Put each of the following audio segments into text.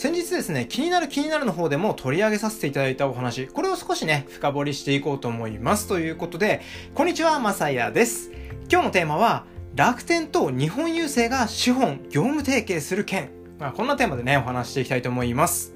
先日ですね、気になる気になるの方でも取り上げさせていただいたお話、これを少しね、深掘りしていこうと思います。ということで、こんにちは、まさやです。今日のテーマは、楽天と日本郵政が資本、業務提携する件。まあ、こんなテーマでね、お話していきたいと思います。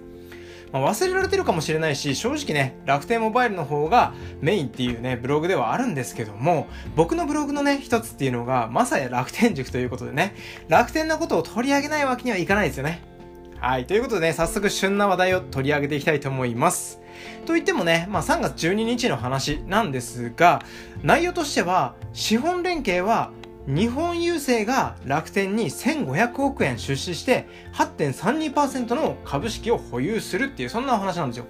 まあ、忘れられてるかもしれないし、正直ね、楽天モバイルの方がメインっていうね、ブログではあるんですけども、僕のブログのね、一つっていうのが、まさや楽天塾ということでね、楽天のことを取り上げないわけにはいかないですよね。はい。ということでね、早速旬な話題を取り上げていきたいと思います。といってもね、まあ3月12日の話なんですが、内容としては、資本連携は日本郵政が楽天に1500億円出資して8.32%の株式を保有するっていうそんなお話なんですよ。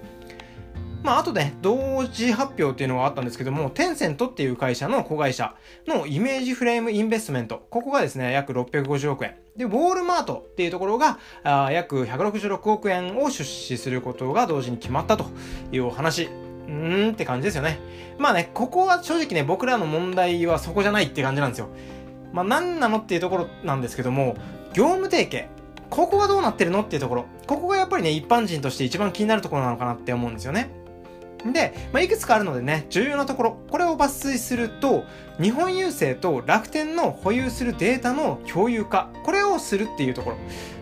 まあ、あとね、同時発表っていうのがあったんですけども、テンセントっていう会社の子会社のイメージフレームインベストメント、ここがですね、約650億円。で、ウォールマートっていうところが、あ約166億円を出資することが同時に決まったというお話。うーんって感じですよね。まあね、ここは正直ね、僕らの問題はそこじゃないって感じなんですよ。まあ何なのっていうところなんですけども、業務提携。ここがどうなってるのっていうところ。ここがやっぱりね、一般人として一番気になるところなのかなって思うんですよね。で、まあ、いくつかあるのでね、重要なところ、これを抜粋すると、日本郵政と楽天の保有するデータの共有化、これをするっていうところ。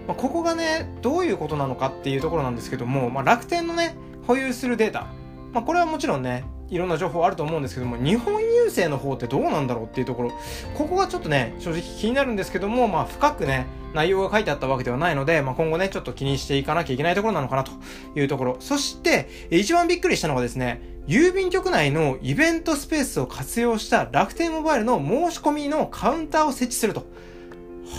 まあ、ここがね、どういうことなのかっていうところなんですけども、まあ、楽天のね、保有するデータ、まあ、これはもちろんね、いろんな情報あると思うんですけども、日本郵政の方ってどうなんだろうっていうところ、ここがちょっとね、正直気になるんですけども、まあ深くね、内容が書いてあったわけではないので、まあ今後ね、ちょっと気にしていかなきゃいけないところなのかなというところ。そして、一番びっくりしたのがですね、郵便局内のイベントスペースを活用した楽天モバイルの申し込みのカウンターを設置すると。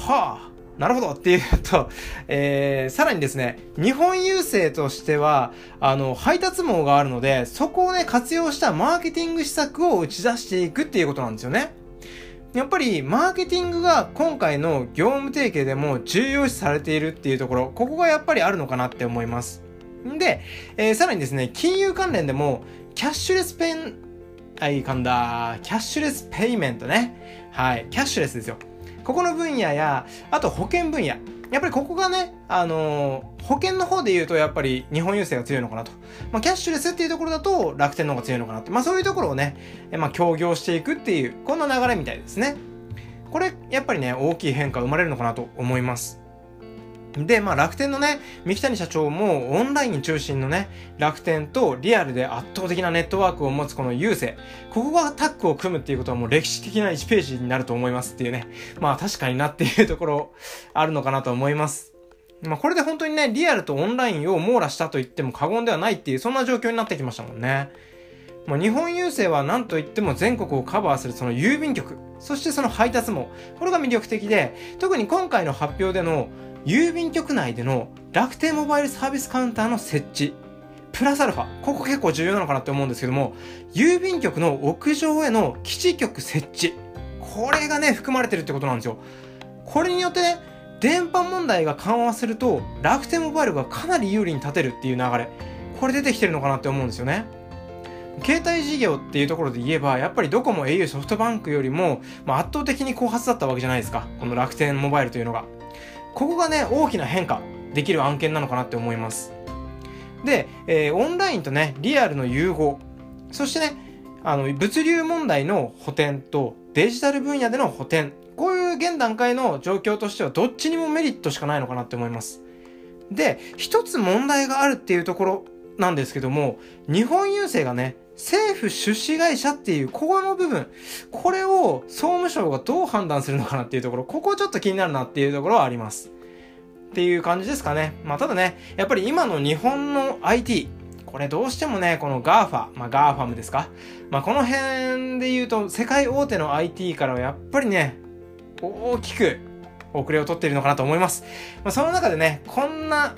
はあ。なるほどっていうと、えー、さらにですね、日本郵政としては、あの、配達網があるので、そこをね、活用したマーケティング施策を打ち出していくっていうことなんですよね。やっぱり、マーケティングが今回の業務提携でも重要視されているっていうところ、ここがやっぱりあるのかなって思います。んで、えー、さらにですね、金融関連でも、キャッシュレスペン、はい、噛んだ、キャッシュレスペイメントね。はい、キャッシュレスですよ。ここの分野や、あと保険分野。やっぱりここがね、あのー、保険の方で言うとやっぱり日本郵政が強いのかなと。まあ、キャッシュレスっていうところだと楽天の方が強いのかなって。まあ、そういうところをね、えまあ、協業していくっていう、こんな流れみたいですね。これ、やっぱりね、大きい変化生まれるのかなと思います。で、まあ楽天のね、三木谷社長もオンライン中心のね、楽天とリアルで圧倒的なネットワークを持つこの郵政。ここがタッグを組むっていうことはもう歴史的な1ページになると思いますっていうね。まあ確かになっていうところあるのかなと思います。まあこれで本当にね、リアルとオンラインを網羅したと言っても過言ではないっていう、そんな状況になってきましたもんね。まあ、日本郵政は何と言っても全国をカバーするその郵便局、そしてその配達網、これが魅力的で、特に今回の発表での郵便局内での楽天モバイルサービスカウンターの設置、プラスアルファ、ここ結構重要なのかなって思うんですけども、郵便局の屋上への基地局設置、これがね、含まれてるってことなんですよ。これによってね、電波問題が緩和すると、楽天モバイルがかなり有利に立てるっていう流れ、これ出てきてるのかなって思うんですよね。携帯事業っていうところで言えば、やっぱりドコモ、au、ソフトバンクよりも、まあ、圧倒的に後発だったわけじゃないですか。この楽天モバイルというのが。ここがね、大きな変化できる案件なのかなって思います。で、えー、オンラインとね、リアルの融合。そしてね、あの、物流問題の補填とデジタル分野での補填。こういう現段階の状況としてはどっちにもメリットしかないのかなって思います。で、一つ問題があるっていうところなんですけども、日本郵政がね、政府出資会社っていう、ここの部分、これを総務省がどう判断するのかなっていうところ、ここちょっと気になるなっていうところはあります。っていう感じですかね。まあ、ただね、やっぱり今の日本の IT、これどうしてもね、この GAFA、まあ GAFAM ですか。まあこの辺で言うと、世界大手の IT からはやっぱりね、大きく遅れを取っているのかなと思います。まあその中でね、こんな、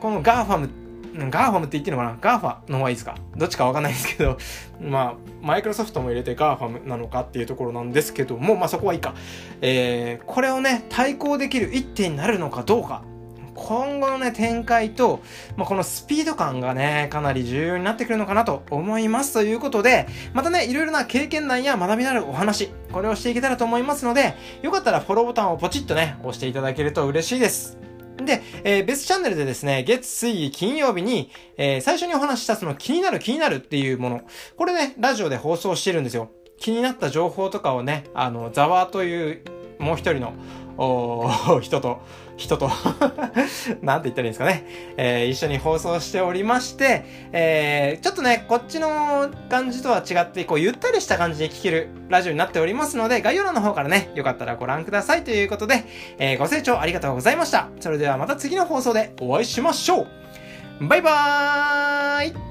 この GAFAM ガーファムって言ってるのかな？ガーファムの方がいいですか？どっちかわかんないですけど、まあ、マイクロソフトも入れてガーファムなのかっていうところなんですけども、まあそこはいいか。えー、これをね、対抗できる一手になるのかどうか。今後のね、展開と、まあ、このスピード感がね、かなり重要になってくるのかなと思います。ということで、またね、いろいろな経験談や学びのあるお話、これをしていけたらと思いますので、よかったらフォローボタンをポチッとね、押していただけると嬉しいです。で、えー、別チャンネルでですね、月、水、金曜日に、えー、最初にお話したその気になる気になるっていうもの、これね、ラジオで放送してるんですよ。気になった情報とかをね、あの、ザワーというもう一人の人と、人と なんて言ったらいいんですかね、えー、一緒に放送しておりまして、えー、ちょっとね、こっちの感じとは違って、こう、ゆったりした感じで聴けるラジオになっておりますので、概要欄の方からね、よかったらご覧くださいということで、えー、ご清聴ありがとうございました。それではまた次の放送でお会いしましょう。バイバーイ。